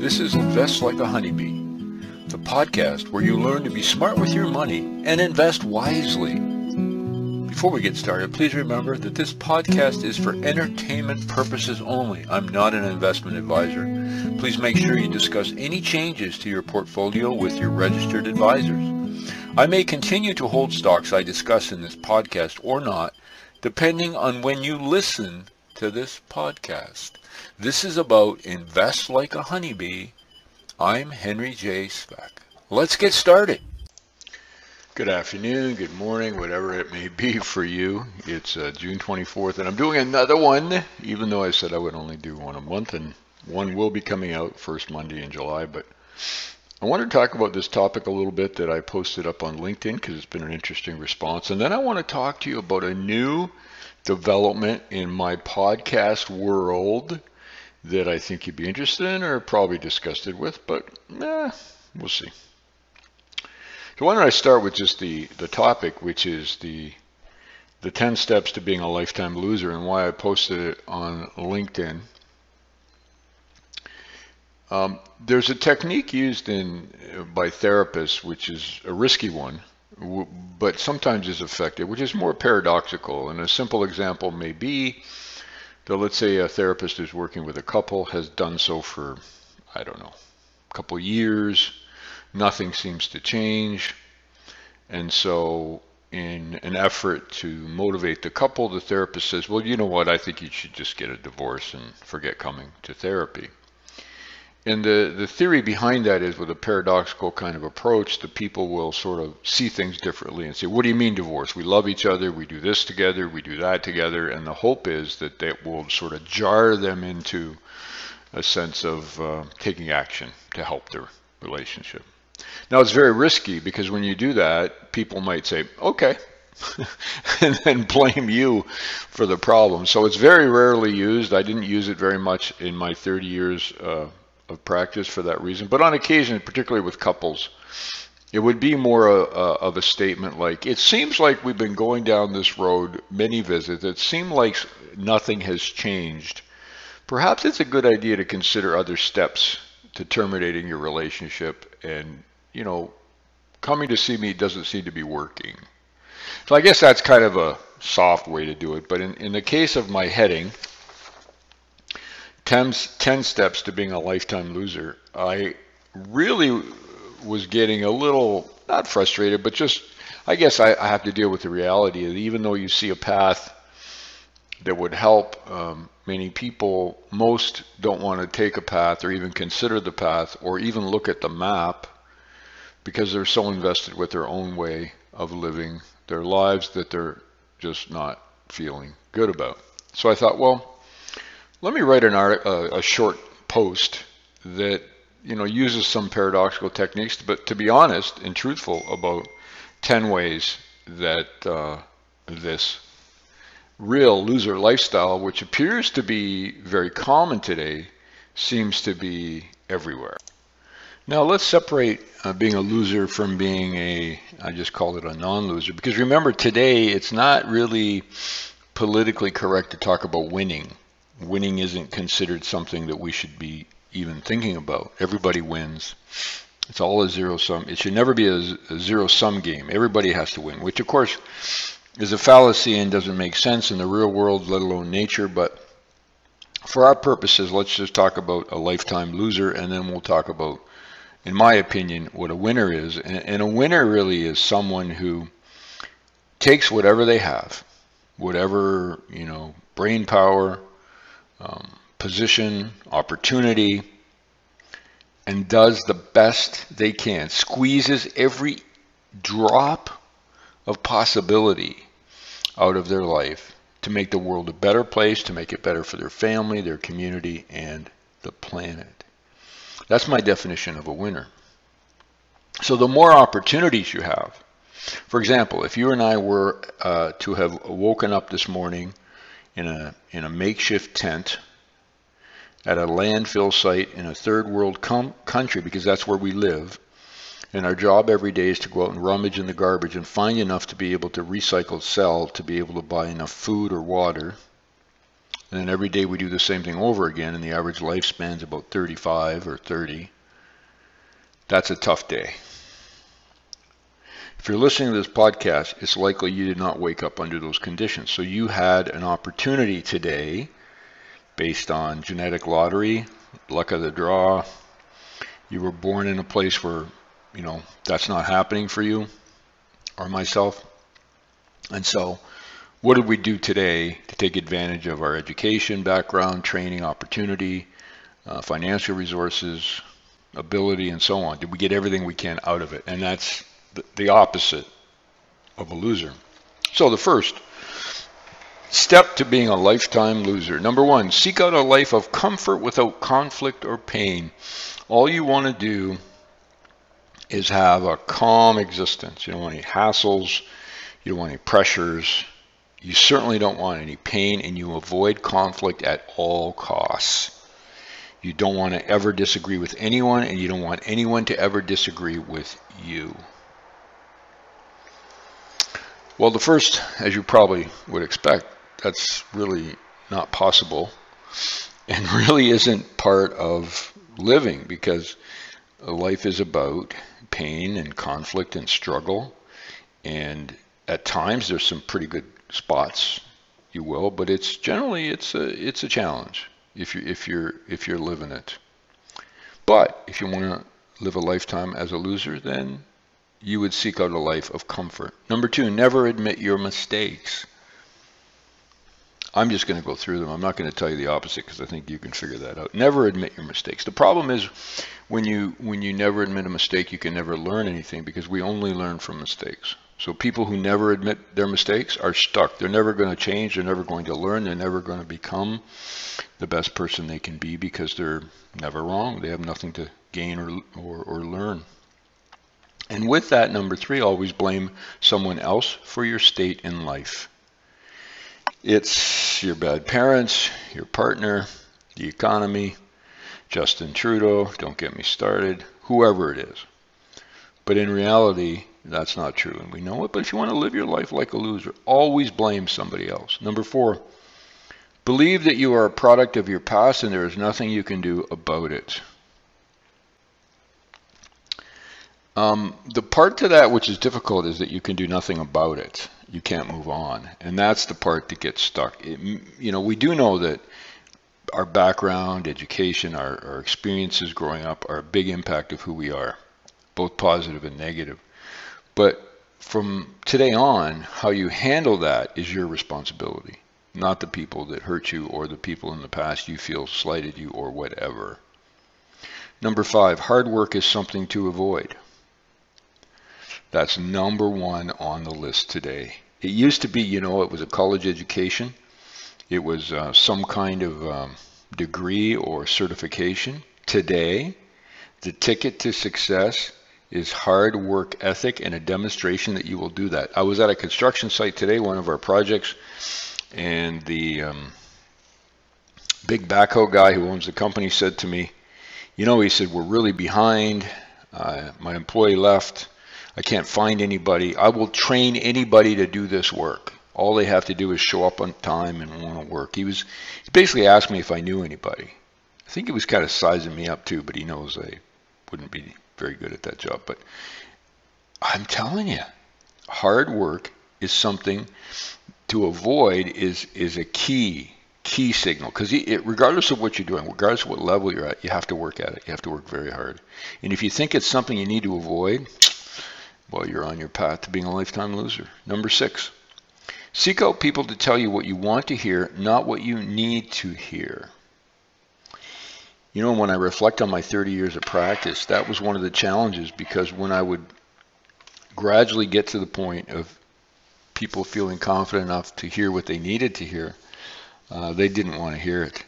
This is Invest Like a Honeybee, the podcast where you learn to be smart with your money and invest wisely. Before we get started, please remember that this podcast is for entertainment purposes only. I'm not an investment advisor. Please make sure you discuss any changes to your portfolio with your registered advisors. I may continue to hold stocks I discuss in this podcast or not, depending on when you listen to this podcast. This is about Invest Like a Honeybee. I'm Henry J. Speck. Let's get started. Good afternoon, good morning, whatever it may be for you. It's uh, June 24th, and I'm doing another one, even though I said I would only do one a month, and one will be coming out first Monday in July. But I want to talk about this topic a little bit that I posted up on LinkedIn because it's been an interesting response. And then I want to talk to you about a new development in my podcast world that I think you'd be interested in or probably disgusted with, but eh, we'll see. So why don't I start with just the, the topic, which is the the 10 steps to being a lifetime loser and why I posted it on LinkedIn. Um, there's a technique used in by therapists, which is a risky one, but sometimes is effective, which is more paradoxical. And a simple example may be that let's say a therapist is working with a couple, has done so for, I don't know, a couple years, nothing seems to change. And so, in an effort to motivate the couple, the therapist says, Well, you know what? I think you should just get a divorce and forget coming to therapy. And the, the theory behind that is with a paradoxical kind of approach, the people will sort of see things differently and say, What do you mean divorce? We love each other, we do this together, we do that together. And the hope is that that will sort of jar them into a sense of uh, taking action to help their relationship. Now, it's very risky because when you do that, people might say, okay, and then blame you for the problem. So it's very rarely used. I didn't use it very much in my 30 years uh, of practice for that reason. But on occasion, particularly with couples, it would be more a, a, of a statement like, it seems like we've been going down this road many visits. It seems like nothing has changed. Perhaps it's a good idea to consider other steps to terminating your relationship and, you know, coming to see me doesn't seem to be working. So I guess that's kind of a soft way to do it. But in, in the case of my heading, 10, 10 steps to being a lifetime loser, I really was getting a little, not frustrated, but just, I guess I, I have to deal with the reality that even though you see a path that would help um, many people, most don't want to take a path or even consider the path or even look at the map because they're so invested with their own way of living their lives that they're just not feeling good about. So I thought, well, let me write an art, uh, a short post that you know uses some paradoxical techniques, but to be honest and truthful about 10 ways that uh, this real loser lifestyle, which appears to be very common today, seems to be everywhere. Now let's separate uh, being a loser from being a, I just called it a non-loser, because remember today it's not really politically correct to talk about winning winning isn't considered something that we should be even thinking about. Everybody wins. It's all a zero sum. It should never be a, a zero sum game. Everybody has to win, which of course is a fallacy and doesn't make sense in the real world, let alone nature. But for our purposes, let's just talk about a lifetime loser, and then we'll talk about, in my opinion, what a winner is. And, and a winner really is someone who takes whatever they have, whatever you know, brain power, um, position, opportunity, and does the best they can, squeezes every drop of possibility out of their life to make the world a better place, to make it better for their family, their community, and the planet. That's my definition of a winner. So the more opportunities you have, for example, if you and I were uh, to have woken up this morning in a, in a makeshift tent at a landfill site in a third world country because that's where we live. And our job every day is to go out and rummage in the garbage and find enough to be able to recycle, sell, to be able to buy enough food or water. and then every day we do the same thing over again, and the average lifespan is about 35 or 30, that's a tough day. If you're listening to this podcast, it's likely you did not wake up under those conditions. So you had an opportunity today based on genetic lottery, luck of the draw. You were born in a place where, you know, that's not happening for you or myself. And so, what did we do today to take advantage of our education, background, training, opportunity, uh, financial resources, ability, and so on? Did we get everything we can out of it? And that's the, opposite of a loser. So, the first step to being a lifetime loser. Number one, seek out a life of comfort without conflict or pain. All you want to do is have a calm existence. You don't want any hassles. You don't want any pressures. You certainly don't want any pain, and you avoid conflict at all costs. You don't want to ever disagree with anyone, and you don't want anyone to ever disagree with you. Well, the first, as you probably would expect, that's really not possible and really isn't part of living because life is about pain and conflict and struggle. And at times there's some pretty good spots you will but it's generally it's a it's a challenge if you if you're if you're living it. But if you want to live a lifetime as a loser then you would seek out a life of comfort number 2 never admit your mistakes I'm just going to go through them. I'm not going to tell you the opposite because I think you can figure that out. Never admit your mistakes. The problem is when you when you never admit a mistake, you can never learn anything because we only learn from mistakes. So people who never admit their mistakes are stuck. They're never going to change. They're never going to learn. They're never going to become the best person they can be because they're never wrong. They have nothing to gain or or, or learn. And with that, number three, always blame someone else for your state in life. It's your bad parents, your partner, the economy, Justin Trudeau, don't get me started, whoever it is. But in reality, that's not true, and we know it. But if you want to live your life like a loser, always blame somebody else. Number four, believe that you are a product of your past and there is nothing you can do about it. Um, the part to that which is difficult is that you can do nothing about it you can't move on. And that's the part that gets stuck. It, you know, we do know that our background, education, our, our experiences growing up are a big impact of who we are, both positive and negative. But from today on, how you handle that is your responsibility, not the people that hurt you or the people in the past you feel slighted you or whatever. Number five, hard work is something to avoid. That's number one on the list today. It used to be, you know, it was a college education. It was uh, some kind of um, degree or certification. Today, the ticket to success is hard work ethic and a demonstration that you will do that. I was at a construction site today, one of our projects, and the um, big backhoe guy who owns the company said to me, you know, he said, we're really behind. Uh, my employee left. I can't find anybody. I will train anybody to do this work. All they have to do is show up on time and want to work. He was he basically asked me if I knew anybody. I think he was kind of sizing me up too, but he knows I wouldn't be very good at that job. But I'm telling you, hard work is something to avoid is is a key key signal because regardless of what you're doing, regardless of what level you're at, you have to work at it. You have to work very hard. And if you think it's something you need to avoid, well, you're on your path to being a lifetime loser. Number six, seek out people to tell you what you want to hear, not what you need to hear. You know, when I reflect on my 30 years of practice, that was one of the challenges because when I would gradually get to the point of people feeling confident enough to hear what they needed to hear, uh, they didn't want to hear it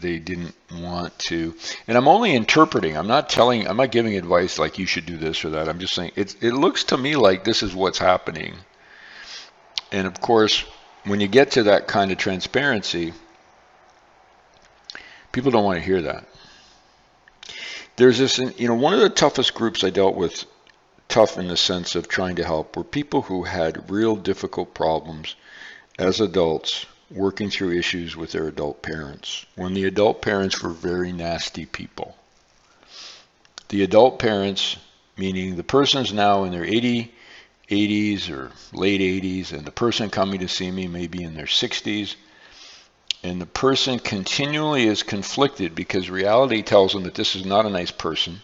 they didn't want to. And I'm only interpreting. I'm not telling. I'm not giving advice like you should do this or that. I'm just saying it. It looks to me like this is what's happening. And of course, when you get to that kind of transparency, people don't want to hear that. There's this, you know, one of the toughest groups I dealt with, tough in the sense of trying to help, were people who had real difficult problems as adults working through issues with their adult parents when the adult parents were very nasty people. The adult parents, meaning the person's now in their 80, 80s or late 80s, and the person coming to see me may be in their 60s, and the person continually is conflicted because reality tells them that this is not a nice person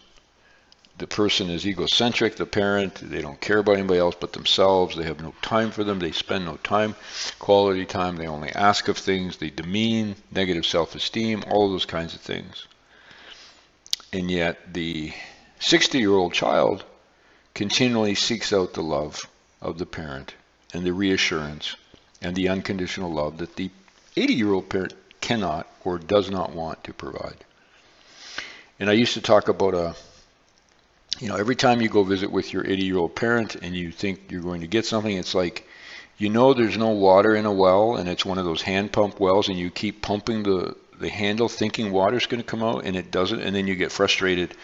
the person is egocentric, the parent, they don't care about anybody else but themselves, they have no time for them, they spend no time, quality time, they only ask of things, they demean, negative self-esteem, all those kinds of things. And yet the 60-year-old child continually seeks out the love of the parent and the reassurance and the unconditional love that the 80-year-old parent cannot or does not want to provide. And I used to talk about a you know, every time you go visit with your 80 year old parent and you think you're going to get something, it's like, you know, there's no water in a well and it's one of those hand pump wells and you keep pumping the, the handle thinking water's going to come out and it doesn't. And then you get frustrated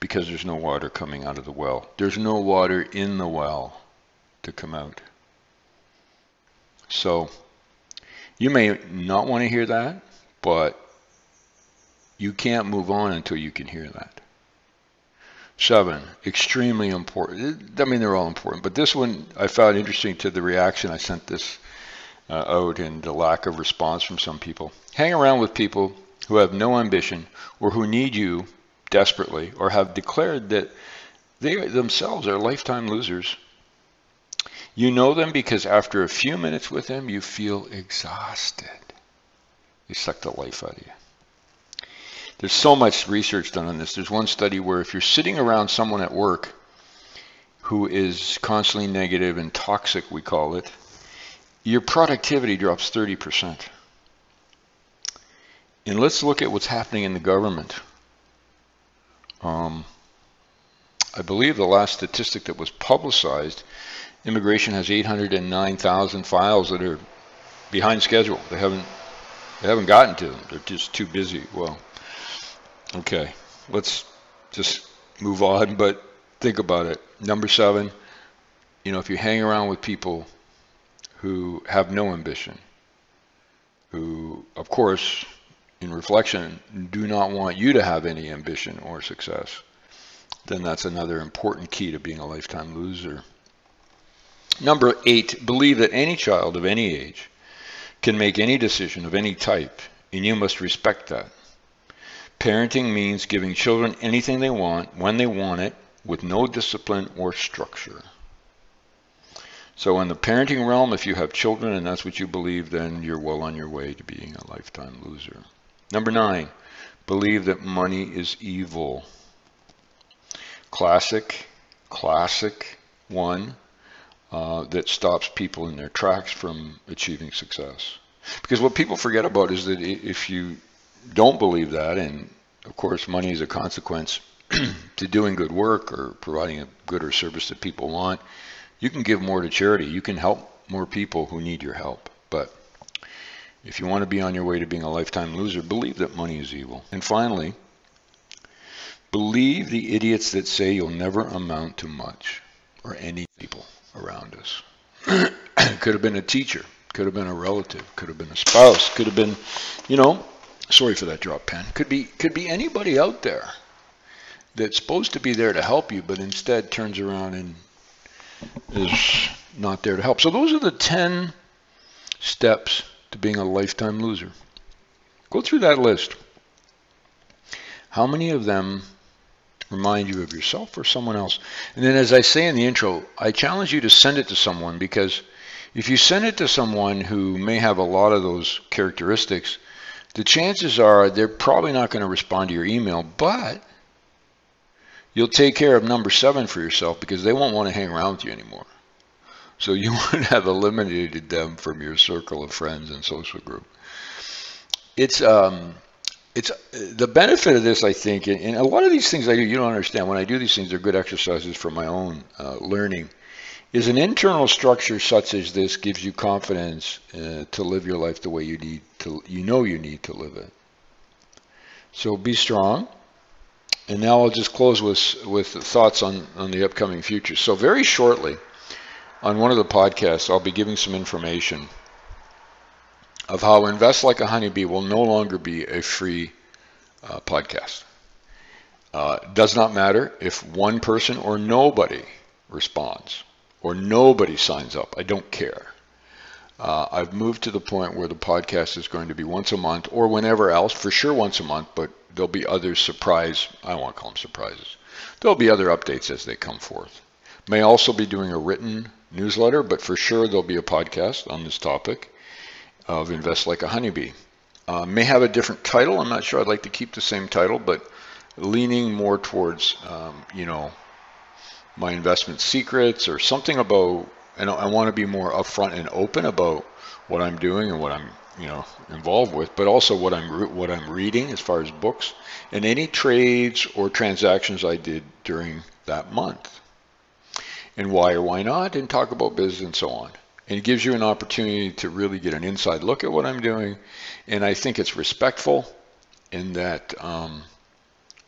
because there's no water coming out of the well. There's no water in the well to come out. So you may not want to hear that, but you can't move on until you can hear that. Seven, extremely important. I mean, they're all important, but this one I found interesting to the reaction. I sent this uh, out and the lack of response from some people. Hang around with people who have no ambition or who need you desperately or have declared that they themselves are lifetime losers. You know them because after a few minutes with them, you feel exhausted. They suck the life out of you. There's so much research done on this. There's one study where if you're sitting around someone at work who is constantly negative and toxic, we call it, your productivity drops 30%. And let's look at what's happening in the government. Um, I believe the last statistic that was publicized, immigration has 809,000 files that are behind schedule. They haven't they haven't gotten to them. They're just too busy. Well, Okay, let's just move on, but think about it. Number seven, you know, if you hang around with people who have no ambition, who, of course, in reflection, do not want you to have any ambition or success, then that's another important key to being a lifetime loser. Number eight, believe that any child of any age can make any decision of any type, and you must respect that. Parenting means giving children anything they want, when they want it, with no discipline or structure. So, in the parenting realm, if you have children and that's what you believe, then you're well on your way to being a lifetime loser. Number nine, believe that money is evil. Classic, classic one uh, that stops people in their tracks from achieving success. Because what people forget about is that if you don't believe that, and of course money is a consequence to doing good work or providing a good or service that people want, you can give more to charity. You can help more people who need your help. But if you want to be on your way to being a lifetime loser, believe that money is evil. And finally, believe the idiots that say you'll never amount to much or any people around us. could have been a teacher, could have been a relative, could have been a spouse, could have been, you know, sorry for that drop pen. Could be could be anybody out there that's supposed to be there to help you, but instead turns around and is not there to help. So those are the 10 steps to being a lifetime loser. Go through that list. How many of them remind you of yourself or someone else? And then as I say in the intro, I challenge you to send it to someone because if you send it to someone who may have a lot of those characteristics, the chances are they're probably not going to respond to your email, but you'll take care of number seven for yourself because they won't want to hang around with you anymore. So you would have eliminated them from your circle of friends and social group. It's um, it's the benefit of this, I think, and, a lot of these things I do, you don't understand. When I do these things, they're good exercises for my own uh, learning is an internal structure such as this gives you confidence uh, to live your life the way you need to you know you need to live it? So be strong. And now I'll just close with with thoughts on on the upcoming future. So very shortly on one of the podcasts I'll be giving some information of how Invest Like a Honeybee will no longer be a free uh, podcast. Uh, does not matter if one person or nobody responds or nobody signs up. I don't care. Uh, I've moved to the point where the podcast is going to be once a month or whenever else, for sure once a month, but there'll be other surprise, I to call them surprises. There'll be other updates as they come forth. May also be doing a written newsletter, but for sure there'll be a podcast on this topic of Invest Like a Honeybee. Uh, may have a different title. I'm not sure. I'd like to keep the same title, but leaning more towards, um, you know, my investment secrets or something about and I want to be more upfront and open about what I'm doing and what I'm you know involved with, but also what I'm what I'm reading as far as books and any trades or transactions I did during that month, and why or why not, and talk about business and so on. And it gives you an opportunity to really get an inside look at what I'm doing, and I think it's respectful in that um,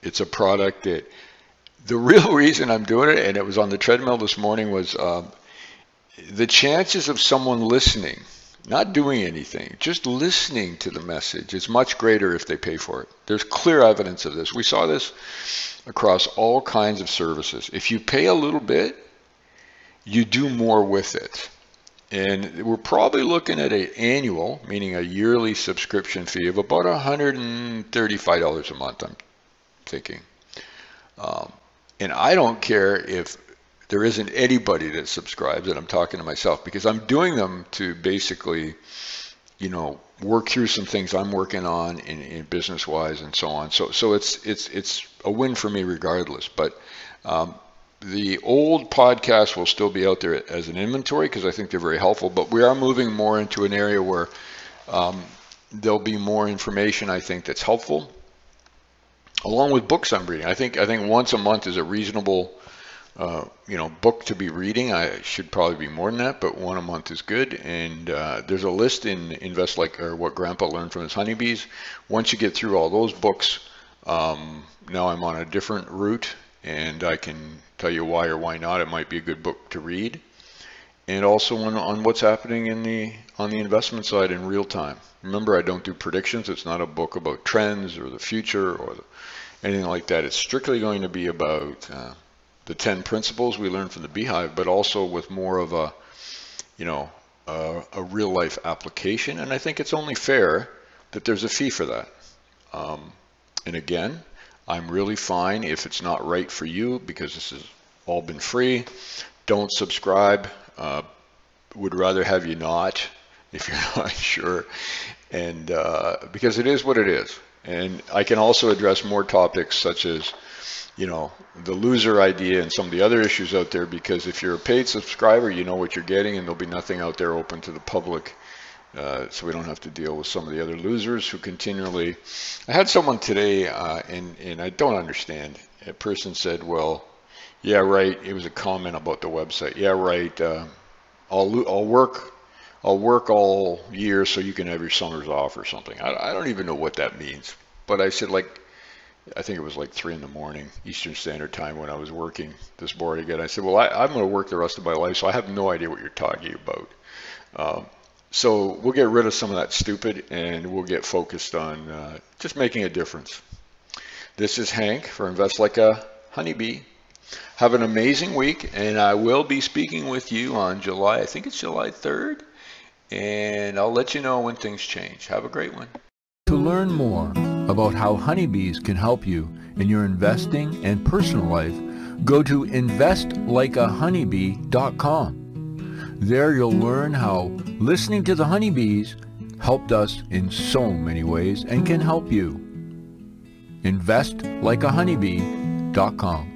it's a product that the real reason I'm doing it, and it was on the treadmill this morning, was um, the chances of someone listening, not doing anything, just listening to the message is much greater if they pay for it. There's clear evidence of this. We saw this across all kinds of services. If you pay a little bit, you do more with it. And we're probably looking at an annual, meaning a yearly subscription fee of about $135 a month, I'm thinking. Um, and I don't care if there isn't anybody that subscribes, and I'm talking to myself because I'm doing them to basically, you know, work through some things I'm working on in, in business wise and so on. So so it's it's it's a win for me regardless. But um, the old podcast will still be out there as an inventory because I think they're very helpful. But we are moving more into an area where um, there'll be more information I think that's helpful, along with books I'm reading. I think I think once a month is a reasonable uh, you know, book to be reading. I should probably be more than that, but one a month is good. And uh, there's a list in Invest Like or What Grandpa Learned from His Honeybees. Once you get through all those books, um, now I'm on a different route, and I can tell you why or why not. It might be a good book to read, and also on, on what's happening in the on the investment side in real time. Remember, I don't do predictions. It's not a book about trends or the future or the, anything like that. It's strictly going to be about uh, the 10 principles we learned from the beehive, but also with more of a, you know, a, a real life application. And I think it's only fair that there's a fee for that. Um, and again, I'm really fine if it's not right for you because this has all been free. Don't subscribe. Uh, would rather have you not if you're not sure. And uh, because it is what it is. And I can also address more topics such as you know, the loser idea and some of the other issues out there because if you're a paid subscriber, you know what you're getting and there'll be nothing out there open to the public. Uh, so we don't have to deal with some of the other losers who continually. I had someone today, uh, and and I don't understand. A person said, "Well, yeah, right." It was a comment about the website. Yeah, right. Uh, I'll I'll work I'll work all year so you can have your summers off or something. I, I don't even know what that means. But I said, like, I think it was like three in the morning Eastern Standard Time when I was working this board again. I said, well, I, am going to work the rest of my life, so I have no idea what you're talking about. Um, so we'll get rid of some of that stupid and we'll get focused on uh, just making a difference. This is Hank for Invest Like a Honeybee. Have an amazing week, and I will be speaking with you on July, I think it's July 3rd, and I'll let you know when things change. Have a great one. To learn more about how honeybees can help you in your investing and personal life, go to investlikeahoneybee.com. There you'll learn how listening to the honeybees helped us in so many ways and can help you. investlikeahoneybee.com